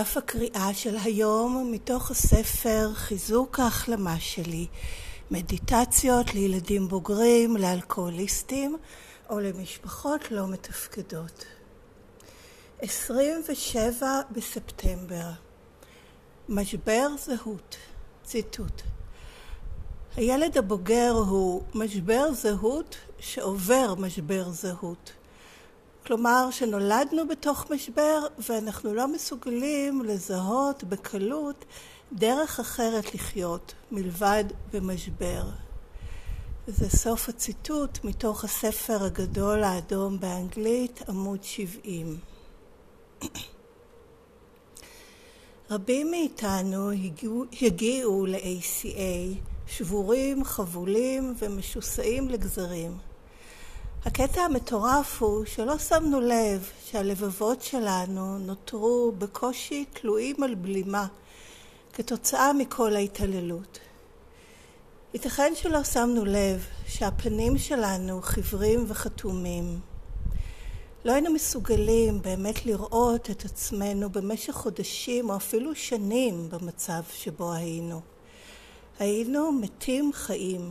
דף הקריאה של היום מתוך הספר חיזוק ההחלמה שלי, מדיטציות לילדים בוגרים, לאלכוהוליסטים או למשפחות לא מתפקדות. 27 בספטמבר משבר זהות, ציטוט הילד הבוגר הוא משבר זהות שעובר משבר זהות. כלומר שנולדנו בתוך משבר ואנחנו לא מסוגלים לזהות בקלות דרך אחרת לחיות מלבד במשבר. וזה סוף הציטוט מתוך הספר הגדול האדום באנגלית, עמוד 70. רבים מאיתנו הגיעו, הגיעו ל-ACA שבורים, חבולים ומשוסעים לגזרים. הקטע המטורף הוא שלא שמנו לב שהלבבות שלנו נותרו בקושי תלויים על בלימה כתוצאה מכל ההתעללות. ייתכן שלא שמנו לב שהפנים שלנו חיוורים וחתומים. לא היינו מסוגלים באמת לראות את עצמנו במשך חודשים או אפילו שנים במצב שבו היינו. היינו מתים חיים,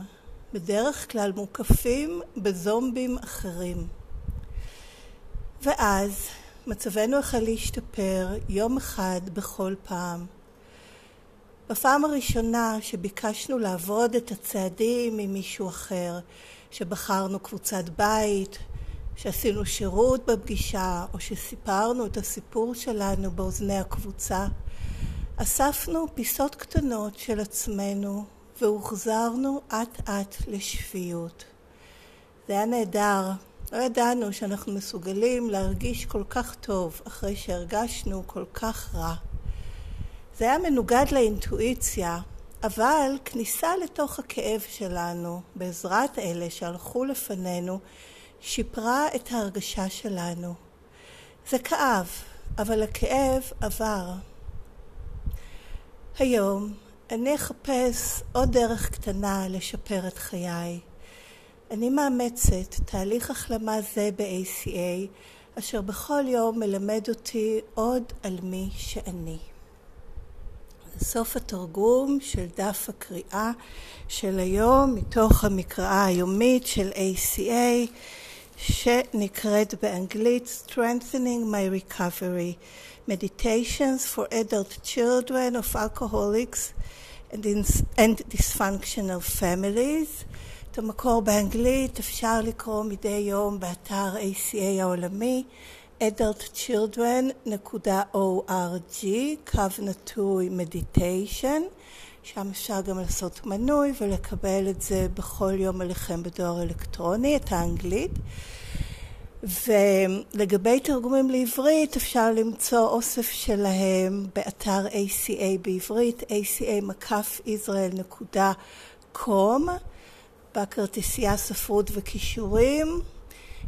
בדרך כלל מוקפים בזומבים אחרים. ואז מצבנו החל להשתפר יום אחד בכל פעם. בפעם הראשונה שביקשנו לעבוד את הצעדים עם מישהו אחר, שבחרנו קבוצת בית, שעשינו שירות בפגישה, או שסיפרנו את הסיפור שלנו באוזני הקבוצה, אספנו פיסות קטנות של עצמנו והוחזרנו אט אט לשפיות. זה היה נהדר. לא ידענו שאנחנו מסוגלים להרגיש כל כך טוב אחרי שהרגשנו כל כך רע. זה היה מנוגד לאינטואיציה, אבל כניסה לתוך הכאב שלנו, בעזרת אלה שהלכו לפנינו, שיפרה את ההרגשה שלנו. זה כאב, אבל הכאב עבר. היום אני אחפש עוד דרך קטנה לשפר את חיי. אני מאמצת תהליך החלמה זה ב-ACA, אשר בכל יום מלמד אותי עוד על מי שאני. סוף התרגום של דף הקריאה של היום מתוך המקראה היומית של ACA שנקראת באנגלית Strengthening My Recovery Meditations for Adult Children of Alcoholics and Dysfunctional Families. את המקור באנגלית אפשר לקרוא מדי יום באתר ACA העולמי adultchildren.org, קו נטוי מדיטיישן, שם אפשר גם לעשות מנוי ולקבל את זה בכל יום עליכם בדואר אלקטרוני, את האנגלית. ולגבי תרגומים לעברית אפשר למצוא אוסף שלהם באתר ACA בעברית, aca-israel.com, בכרטיסייה ספרות וכישורים.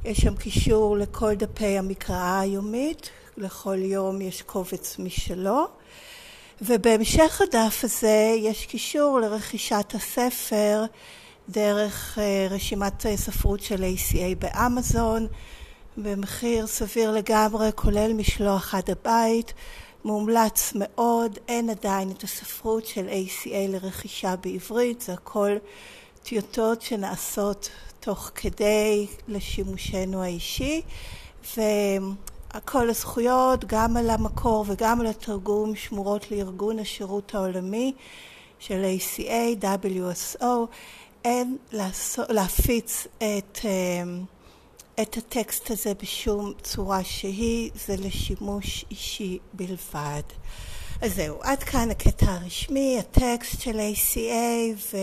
יש שם קישור לכל דפי המקראה היומית, לכל יום יש קובץ משלו. ובהמשך הדף הזה יש קישור לרכישת הספר דרך רשימת ספרות של ACA באמזון. במחיר סביר לגמרי, כולל משלוח עד הבית. מומלץ מאוד, אין עדיין את הספרות של ACA לרכישה בעברית, זה הכל טיוטות שנעשות תוך כדי לשימושנו האישי, וכל הזכויות, גם על המקור וגם על התרגום, שמורות לארגון השירות העולמי של ACA, WSO. אין להפיץ את... את הטקסט הזה בשום צורה שהיא, זה לשימוש אישי בלבד. אז זהו, עד כאן הקטע הרשמי, הטקסט של ACA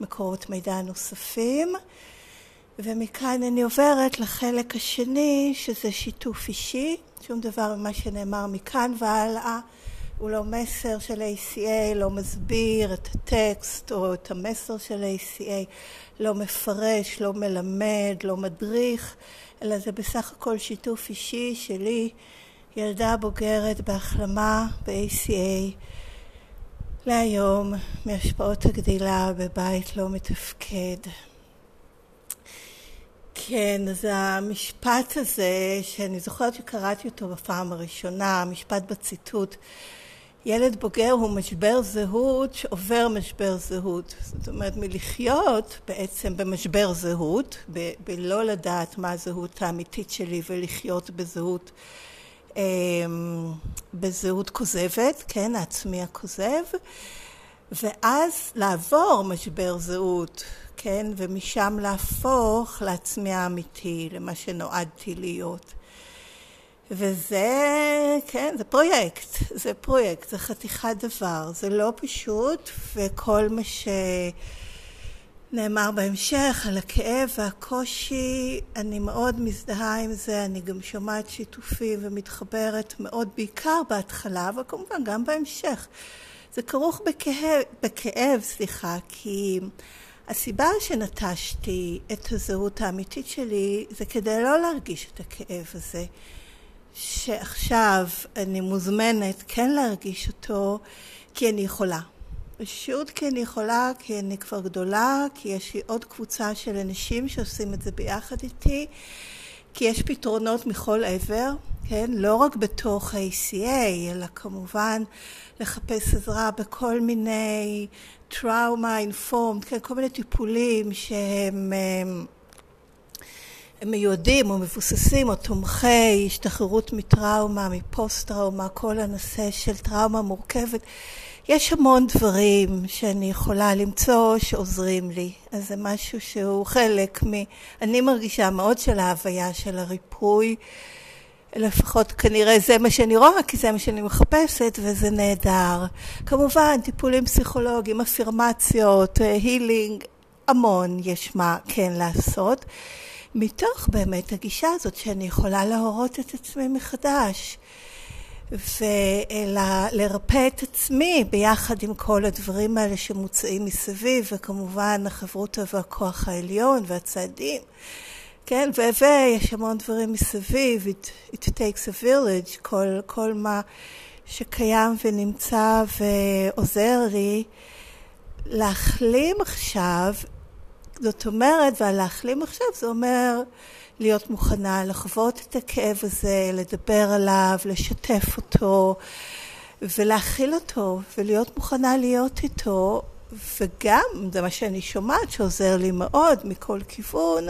והמקורות מידע הנוספים. ומכאן אני עוברת לחלק השני, שזה שיתוף אישי. שום דבר ממה שנאמר מכאן והלאה הוא לא מסר של ACA, לא מסביר את הטקסט או את המסר של ACA, לא מפרש, לא מלמד, לא מדריך, אלא זה בסך הכל שיתוף אישי שלי, ילדה בוגרת בהחלמה ב-ACA להיום מהשפעות הגדילה בבית לא מתפקד. כן, אז המשפט הזה, שאני זוכרת שקראתי אותו בפעם הראשונה, המשפט בציטוט, ילד בוגר הוא משבר זהות שעובר משבר זהות. זאת אומרת, מלחיות בעצם במשבר זהות, ב- בלא לדעת מה הזהות האמיתית שלי ולחיות בזהות, אמ, בזהות כוזבת, כן, העצמי הכוזב, ואז לעבור משבר זהות, כן, ומשם להפוך לעצמי האמיתי, למה שנועדתי להיות. וזה, כן, זה פרויקט, זה פרויקט, זה חתיכת דבר, זה לא פשוט, וכל מה שנאמר בהמשך על הכאב והקושי, אני מאוד מזדהה עם זה, אני גם שומעת שיתופים ומתחברת מאוד, בעיקר בהתחלה, וכמובן גם בהמשך. זה כרוך בכאב, בכאב, סליחה, כי הסיבה שנטשתי את הזהות האמיתית שלי זה כדי לא להרגיש את הכאב הזה. שעכשיו אני מוזמנת כן להרגיש אותו כי אני יכולה. פשוט כי אני יכולה, כי אני כבר גדולה, כי יש לי עוד קבוצה של אנשים שעושים את זה ביחד איתי, כי יש פתרונות מכל עבר, כן? לא רק בתוך ה-ACA, אלא כמובן לחפש עזרה בכל מיני טראומה אינפורמד, כן? כל מיני טיפולים שהם... הם, הם מיועדים או מבוססים או תומכי השתחררות מטראומה, מפוסט טראומה, כל הנושא של טראומה מורכבת. יש המון דברים שאני יכולה למצוא שעוזרים לי. אז זה משהו שהוא חלק מ... אני מרגישה מאוד של ההוויה של הריפוי. לפחות כנראה זה מה שאני רואה, כי זה מה שאני מחפשת, וזה נהדר. כמובן, טיפולים פסיכולוגיים, אפירמציות, הילינג, המון יש מה כן לעשות. מתוך באמת הגישה הזאת שאני יכולה להורות את עצמי מחדש ולרפא את עצמי ביחד עם כל הדברים האלה שמוצאים מסביב וכמובן החברותה והכוח העליון והצעדים כן, ויש המון דברים מסביב, it, it takes a village, כל, כל מה שקיים ונמצא ועוזר לי להחלים עכשיו זאת אומרת, והלהחלים עכשיו זה אומר להיות מוכנה לחוות את הכאב הזה, לדבר עליו, לשתף אותו ולהכיל אותו ולהיות מוכנה להיות איתו. וגם, זה מה שאני שומעת שעוזר לי מאוד מכל כיוון,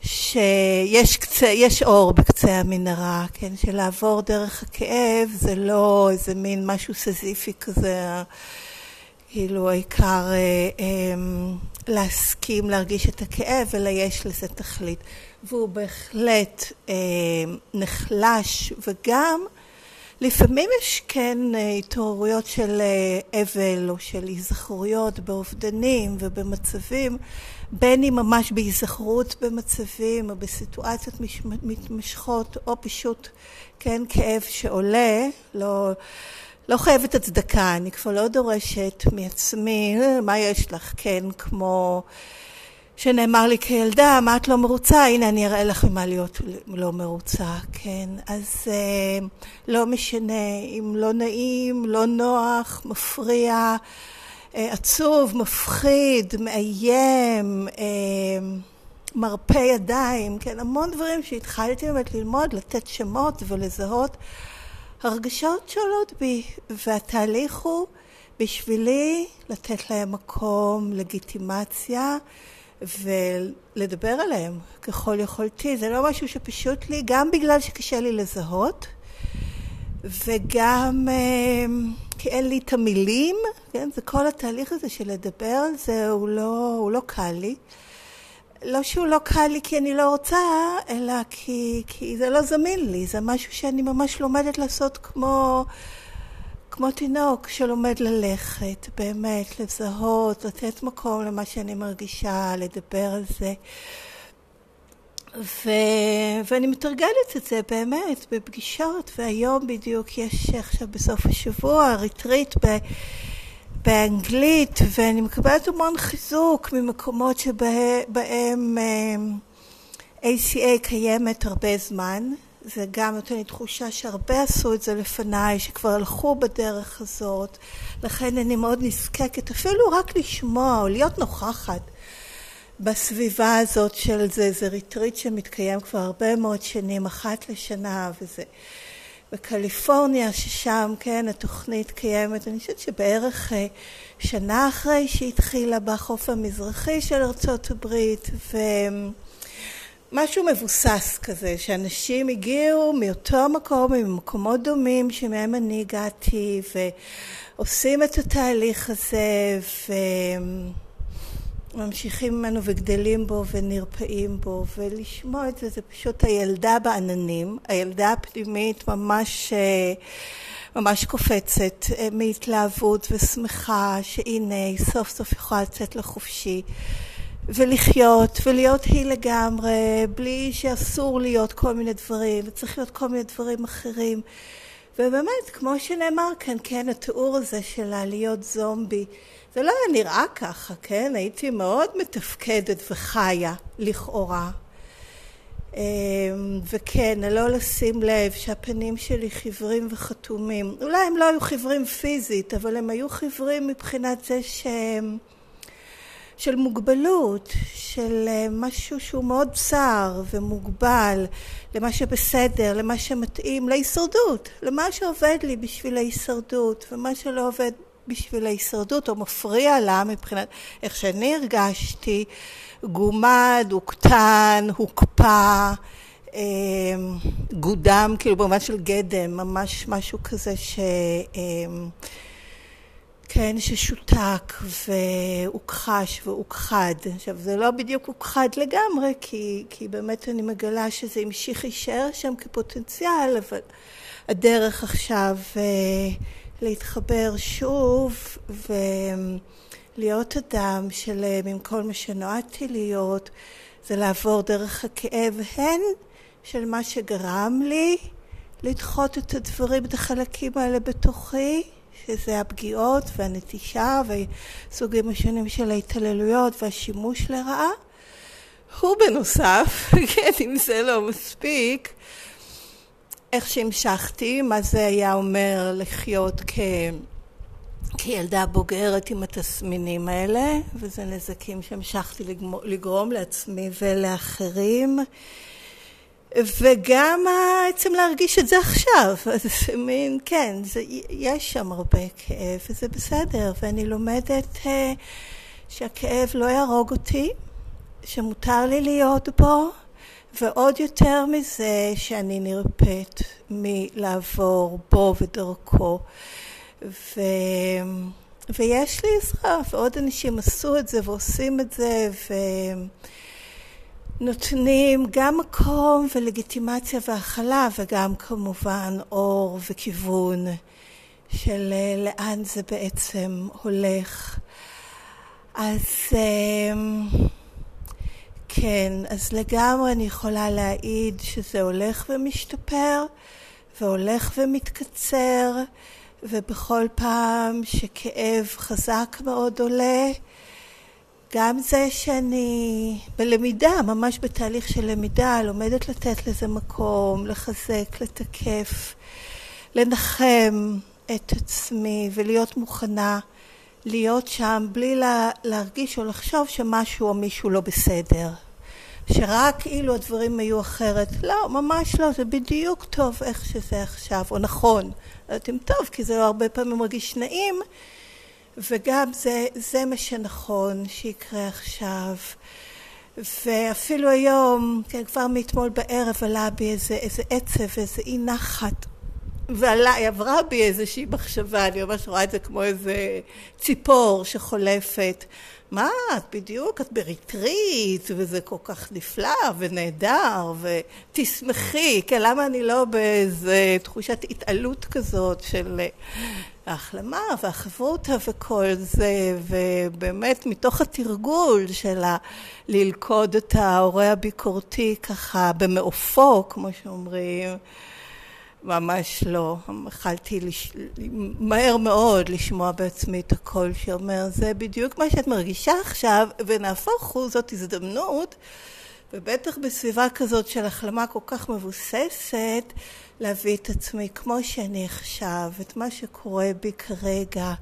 שיש קצה, יש אור בקצה המנהרה, כן, שלעבור דרך הכאב זה לא איזה מין משהו סזיפי כזה, כאילו העיקר אה, אה, להסכים להרגיש את הכאב, אלא יש לזה תכלית. והוא בהחלט אה, נחלש, וגם לפעמים יש כן אה, התעוררויות של אה, אבל או של היזכרויות באובדנים ובמצבים, בין אם ממש בהיזכרות במצבים או בסיטואציות מתמשכות, או פשוט כן כאב שעולה, לא... לא חייבת הצדקה, אני כבר לא דורשת מעצמי, מה יש לך, כן, כמו שנאמר לי כילדה, מה את לא מרוצה? הנה אני אראה לך מה להיות לא מרוצה, כן. אז אה, לא משנה אם לא נעים, לא נוח, מפריע, עצוב, מפחיד, מאיים, אה, מרפה ידיים, כן, המון דברים שהתחלתי באמת ללמוד, לתת שמות ולזהות. הרגשות שעולות בי, והתהליך הוא בשבילי לתת להם מקום, לגיטימציה, ולדבר עליהם ככל יכולתי. זה לא משהו שפשוט לי, גם בגלל שקשה לי לזהות, וגם אה, כי אין לי את המילים, כן? זה כל התהליך הזה של לדבר על זה, הוא לא, הוא לא קל לי. לא שהוא לא קל לי כי אני לא רוצה, אלא כי, כי זה לא זמין לי, זה משהו שאני ממש לומדת לעשות כמו, כמו תינוק שלומד ללכת, באמת, לזהות, לתת מקום למה שאני מרגישה, לדבר על זה. ו... ואני מתרגלת את זה באמת בפגישות, והיום בדיוק יש עכשיו בסוף השבוע ריטריט ב... באנגלית, ואני מקבלת המון חיזוק ממקומות שבהם ACA אה, קיימת הרבה זמן. זה גם נותן לי תחושה שהרבה עשו את זה לפניי, שכבר הלכו בדרך הזאת. לכן אני מאוד נזקקת אפילו רק לשמוע או להיות נוכחת בסביבה הזאת של זה, זה ריטריט שמתקיים כבר הרבה מאוד שנים, אחת לשנה, וזה בקליפורניה, ששם, כן, התוכנית קיימת, אני חושבת שבערך אה, שנה אחרי שהיא התחילה בחוף המזרחי של ארצות הברית, ומשהו מבוסס כזה, שאנשים הגיעו מאותו מקום, ממקומות דומים שמהם אני הגעתי, ועושים את התהליך הזה, ו... ממשיכים ממנו וגדלים בו ונרפאים בו ולשמוע את זה זה פשוט הילדה בעננים הילדה הפנימית ממש ממש קופצת מהתלהבות ושמחה שהנה היא סוף סוף יכולה לצאת לחופשי ולחיות ולהיות היא לגמרי בלי שאסור להיות כל מיני דברים וצריך להיות כל מיני דברים אחרים. ובאמת כמו שנאמר כאן כן התיאור הזה שלה להיות זומבי זה לא היה נראה ככה, כן? הייתי מאוד מתפקדת וחיה, לכאורה. וכן, לא לשים לב שהפנים שלי חיוורים וחתומים. אולי הם לא היו חיוורים פיזית, אבל הם היו חיוורים מבחינת זה שהם... של מוגבלות, של משהו שהוא מאוד צר ומוגבל, למה שבסדר, למה שמתאים, להישרדות, למה שעובד לי בשביל ההישרדות, ומה שלא עובד בשביל ההישרדות או מפריע לה מבחינת איך שאני הרגשתי, גומד, הוקטן, הוקפא, גודם, כאילו במובן של גדם, ממש משהו כזה ש... כן, ששותק והוכחש והוכחד. עכשיו, זה לא בדיוק הוכחד לגמרי, כי, כי באמת אני מגלה שזה המשיך להישאר שם כפוטנציאל, אבל הדרך עכשיו להתחבר שוב ולהיות אדם שלם עם כל מה שנועדתי להיות, זה לעבור דרך הכאב הן של מה שגרם לי לדחות את הדברים, את החלקים האלה בתוכי, שזה הפגיעות והנטישה והסוגים השונים של ההתעללויות והשימוש לרעה. ובנוסף, כן, אם זה לא מספיק, איך שהמשכתי, מה זה היה אומר לחיות כ... כילדה בוגרת עם התסמינים האלה, וזה נזקים שהמשכתי לגרום לעצמי ולאחרים. וגם בעצם להרגיש את זה עכשיו, אז זה מין, כן, זה, יש שם הרבה כאב וזה בסדר, ואני לומדת uh, שהכאב לא יהרוג אותי, שמותר לי להיות בו, ועוד יותר מזה שאני נרפאת מלעבור בו ודרכו. ו... ויש לי עזרה, ועוד אנשים עשו את זה ועושים את זה, ונותנים גם מקום ולגיטימציה והכלה, וגם כמובן אור וכיוון של לאן זה בעצם הולך. אז... כן, אז לגמרי אני יכולה להעיד שזה הולך ומשתפר והולך ומתקצר ובכל פעם שכאב חזק מאוד עולה גם זה שאני בלמידה, ממש בתהליך של למידה, לומדת לתת לזה מקום, לחזק, לתקף, לנחם את עצמי ולהיות מוכנה להיות שם בלי לה, להרגיש או לחשוב שמשהו או מישהו לא בסדר. שרק אילו הדברים היו אחרת. לא, ממש לא, זה בדיוק טוב איך שזה עכשיו, או נכון. לא יודעת אם טוב, כי זה הרבה פעמים מרגיש נעים, וגם זה, זה מה שנכון שיקרה עכשיו. ואפילו היום, כן, כבר מאתמול בערב עלה בי איזה, איזה עצב, איזה אי נחת ועלה, היא עברה בי איזושהי מחשבה, אני ממש רואה את זה כמו איזה ציפור שחולפת. מה, את בדיוק, את בריטריט, וזה כל כך נפלא ונהדר, ותשמחי, כן, למה אני לא באיזה תחושת התעלות כזאת של ההחלמה והחברותה וכל זה, ובאמת מתוך התרגול של ללכוד את ההורה הביקורתי ככה במעופו, כמו שאומרים, ממש לא. יכלתי לש... מהר מאוד לשמוע בעצמי את הקול שאומר, זה בדיוק מה שאת מרגישה עכשיו, ונהפוך הוא, זאת הזדמנות, ובטח בסביבה כזאת של החלמה כל כך מבוססת, להביא את עצמי כמו שאני עכשיו, את מה שקורה בי כרגע.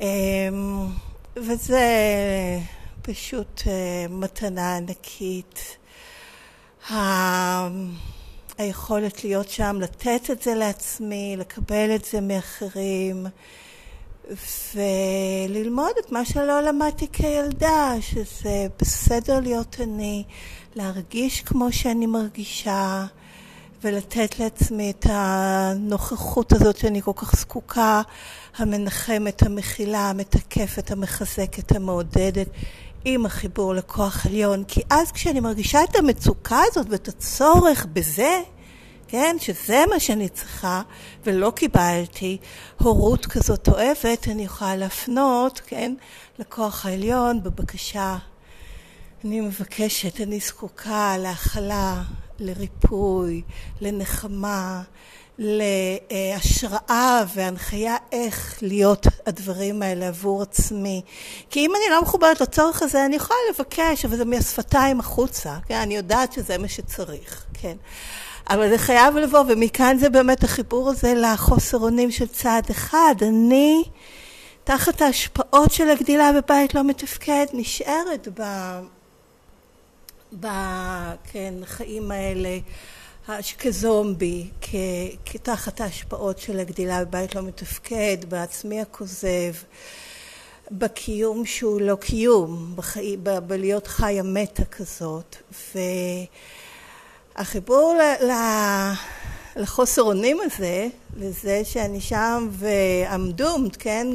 אמ, וזה פשוט מתנה ענקית. היכולת להיות שם, לתת את זה לעצמי, לקבל את זה מאחרים, וללמוד את מה שלא למדתי כילדה, שזה בסדר להיות אני, להרגיש כמו שאני מרגישה, ולתת לעצמי את הנוכחות הזאת שאני כל כך זקוקה, המנחמת, המכילה, המתקפת, המחזקת, המעודדת. עם החיבור לכוח עליון, כי אז כשאני מרגישה את המצוקה הזאת ואת הצורך בזה, כן, שזה מה שאני צריכה, ולא קיבלתי הורות כזאת אוהבת, אני יכולה להפנות, כן, לכוח העליון בבקשה. אני מבקשת, אני זקוקה להכלה, לריפוי, לנחמה, להשראה והנחיה איך להיות הדברים האלה עבור עצמי. כי אם אני לא מחוברת לצורך הזה, אני יכולה לבקש, אבל זה מהשפתיים החוצה, כן? אני יודעת שזה מה שצריך, כן? אבל זה חייב לבוא, ומכאן זה באמת החיבור הזה לחוסר אונים של צעד אחד. אני, תחת ההשפעות של הגדילה בבית לא מתפקד, נשארת ב... בחיים כן, האלה. כזומבי, כתחת ההשפעות של הגדילה בבית לא מתפקד, בעצמי הכוזב, בקיום שהוא לא קיום, בחי, ב, בלהיות חיה מתה כזאת. והחיבור ל, ל, לחוסר אונים הזה, לזה שאני שם ועמדומת, כן,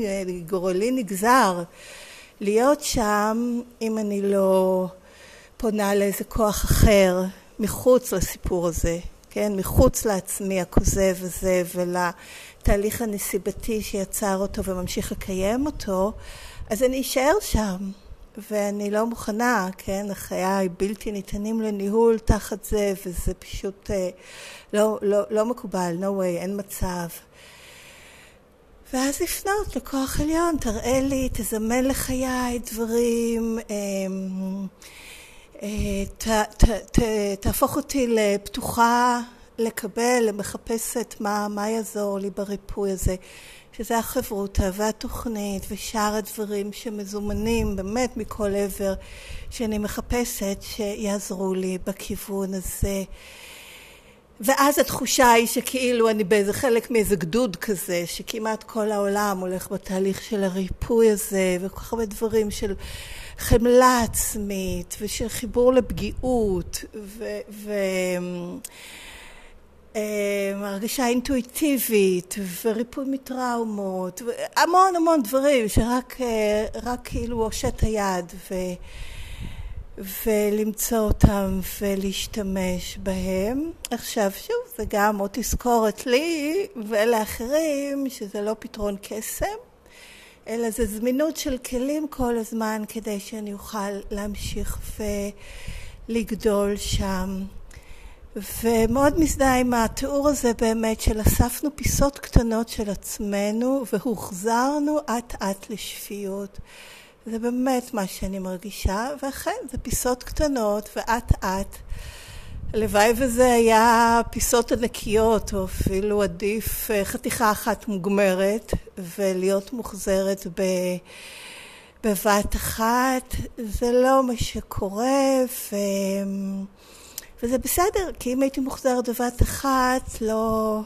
גורלי נגזר, להיות שם אם אני לא פונה לאיזה כוח אחר. מחוץ לסיפור הזה, כן? מחוץ לעצמי הכוזב הזה ולתהליך הנסיבתי שיצר אותו וממשיך לקיים אותו, אז אני אשאר שם. ואני לא מוכנה, כן? החיי בלתי ניתנים לניהול תחת זה, וזה פשוט אה, לא, לא, לא מקובל, no way, אין מצב. ואז לפנות לכוח עליון, תראה לי, תזמן לחיי דברים. אה, ת, ת, ת, תהפוך אותי לפתוחה לקבל, למחפשת מה, מה יעזור לי בריפוי הזה, שזה החברותה והתוכנית ושאר הדברים שמזומנים באמת מכל עבר שאני מחפשת שיעזרו לי בכיוון הזה. ואז התחושה היא שכאילו אני באיזה חלק מאיזה גדוד כזה, שכמעט כל העולם הולך בתהליך של הריפוי הזה, וכל כך הרבה דברים של חמלה עצמית ושל חיבור לפגיעות והרגשה אינטואיטיבית וריפוי מטראומות והמון המון דברים שרק כאילו הושט היד ו... ולמצוא אותם ולהשתמש בהם. עכשיו שוב זה גם עוד תזכורת לי ולאחרים שזה לא פתרון קסם אלא זה זמינות של כלים כל הזמן כדי שאני אוכל להמשיך ולגדול שם. ומאוד מזדהה עם התיאור הזה באמת של אספנו פיסות קטנות של עצמנו והוחזרנו אט אט לשפיות. זה באמת מה שאני מרגישה, ואכן זה פיסות קטנות ואט אט הלוואי וזה היה פיסות ענקיות, או אפילו עדיף אה, חתיכה אחת מוגמרת, ולהיות מוחזרת ב... בבת אחת. זה לא מה שקורה, ו... וזה בסדר, כי אם הייתי מוחזרת בבת אחת, לא...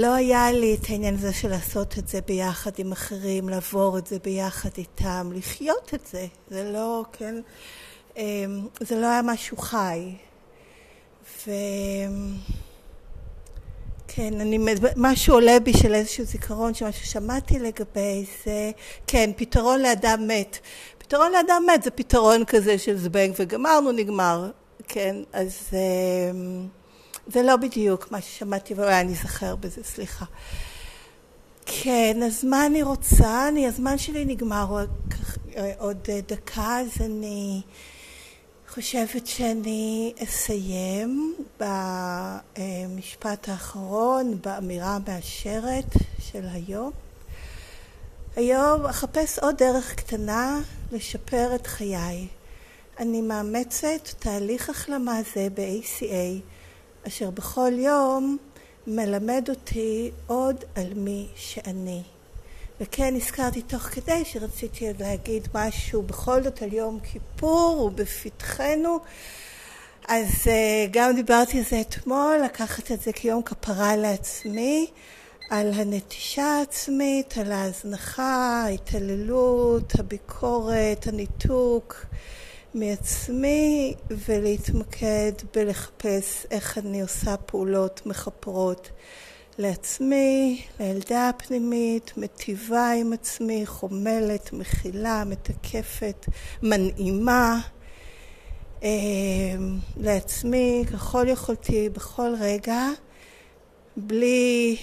לא היה לי את העניין הזה של לעשות את זה ביחד עם אחרים, לעבור את זה ביחד איתם, לחיות את זה. זה לא, כן, אמ, זה לא היה משהו חי. ו... כן, אני, משהו עולה בי של איזשהו זיכרון שמה ששמעתי לגבי זה, כן, פתרון לאדם מת. פתרון לאדם מת זה פתרון כזה של זבנג וגמרנו, נגמר, כן, אז אמ, זה לא בדיוק מה ששמעתי, ואולי אני אזכר בזה, סליחה. כן, אז מה אני רוצה? אני, הזמן שלי נגמר עוד, עוד דקה, אז אני... חושבת שאני אסיים במשפט האחרון, באמירה המאשרת של היום. היום אחפש עוד דרך קטנה לשפר את חיי. אני מאמצת תהליך החלמה זה ב-ACA, אשר בכל יום מלמד אותי עוד על מי שאני. וכן הזכרתי תוך כדי שרציתי עוד להגיד משהו בכל זאת על יום כיפור, הוא בפתחנו. אז גם דיברתי על זה אתמול, לקחת את זה כיום כפרה לעצמי, על הנטישה העצמית, על ההזנחה, ההתעללות, הביקורת, הניתוק מעצמי, ולהתמקד בלחפש איך אני עושה פעולות מכפרות לעצמי, לילדה הפנימית, מטיבה עם עצמי, חומלת, מכילה, מתקפת, מנעימה. לעצמי ככל יכולתי בכל רגע, בלי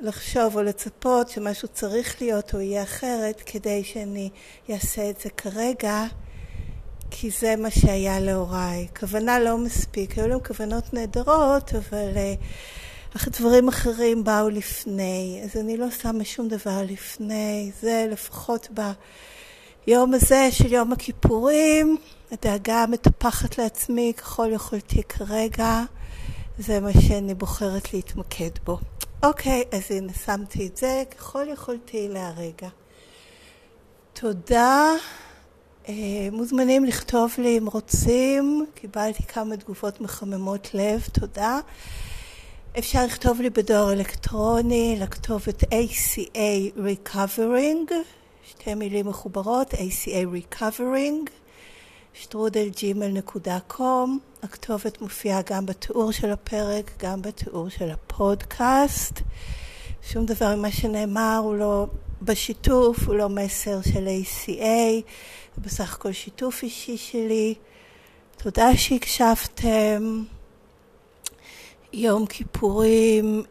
לחשוב או לצפות שמשהו צריך להיות או יהיה אחרת, כדי שאני אעשה את זה כרגע, כי זה מה שהיה להוריי. כוונה לא מספיק, היו להם כוונות נהדרות, אבל אך דברים אחרים באו לפני, אז אני לא שמה שום דבר לפני, זה לפחות ביום הזה של יום הכיפורים, הדאגה המטפחת לעצמי ככל יכולתי כרגע, זה מה שאני בוחרת להתמקד בו. אוקיי, אז הנה שמתי את זה ככל יכולתי להרגע. תודה. מוזמנים לכתוב לי אם רוצים, קיבלתי כמה תגובות מחממות לב, תודה. אפשר לכתוב לי בדואר אלקטרוני, לכתובת ACA Recovering, שתי מילים מחוברות, ACA Recovering, שטרודלג'ימל.com. הכתובת מופיעה גם בתיאור של הפרק, גם בתיאור של הפודקאסט. שום דבר ממה שנאמר הוא לא בשיתוף, הוא לא מסר של ACA, הוא בסך הכל שיתוף אישי שלי. תודה שהקשבתם. יום כיפורים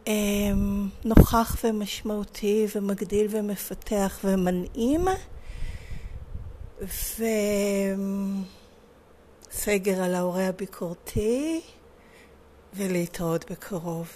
נוכח ומשמעותי ומגדיל ומפתח ומנעים וסגר על ההורה הביקורתי ולהתראות בקרוב.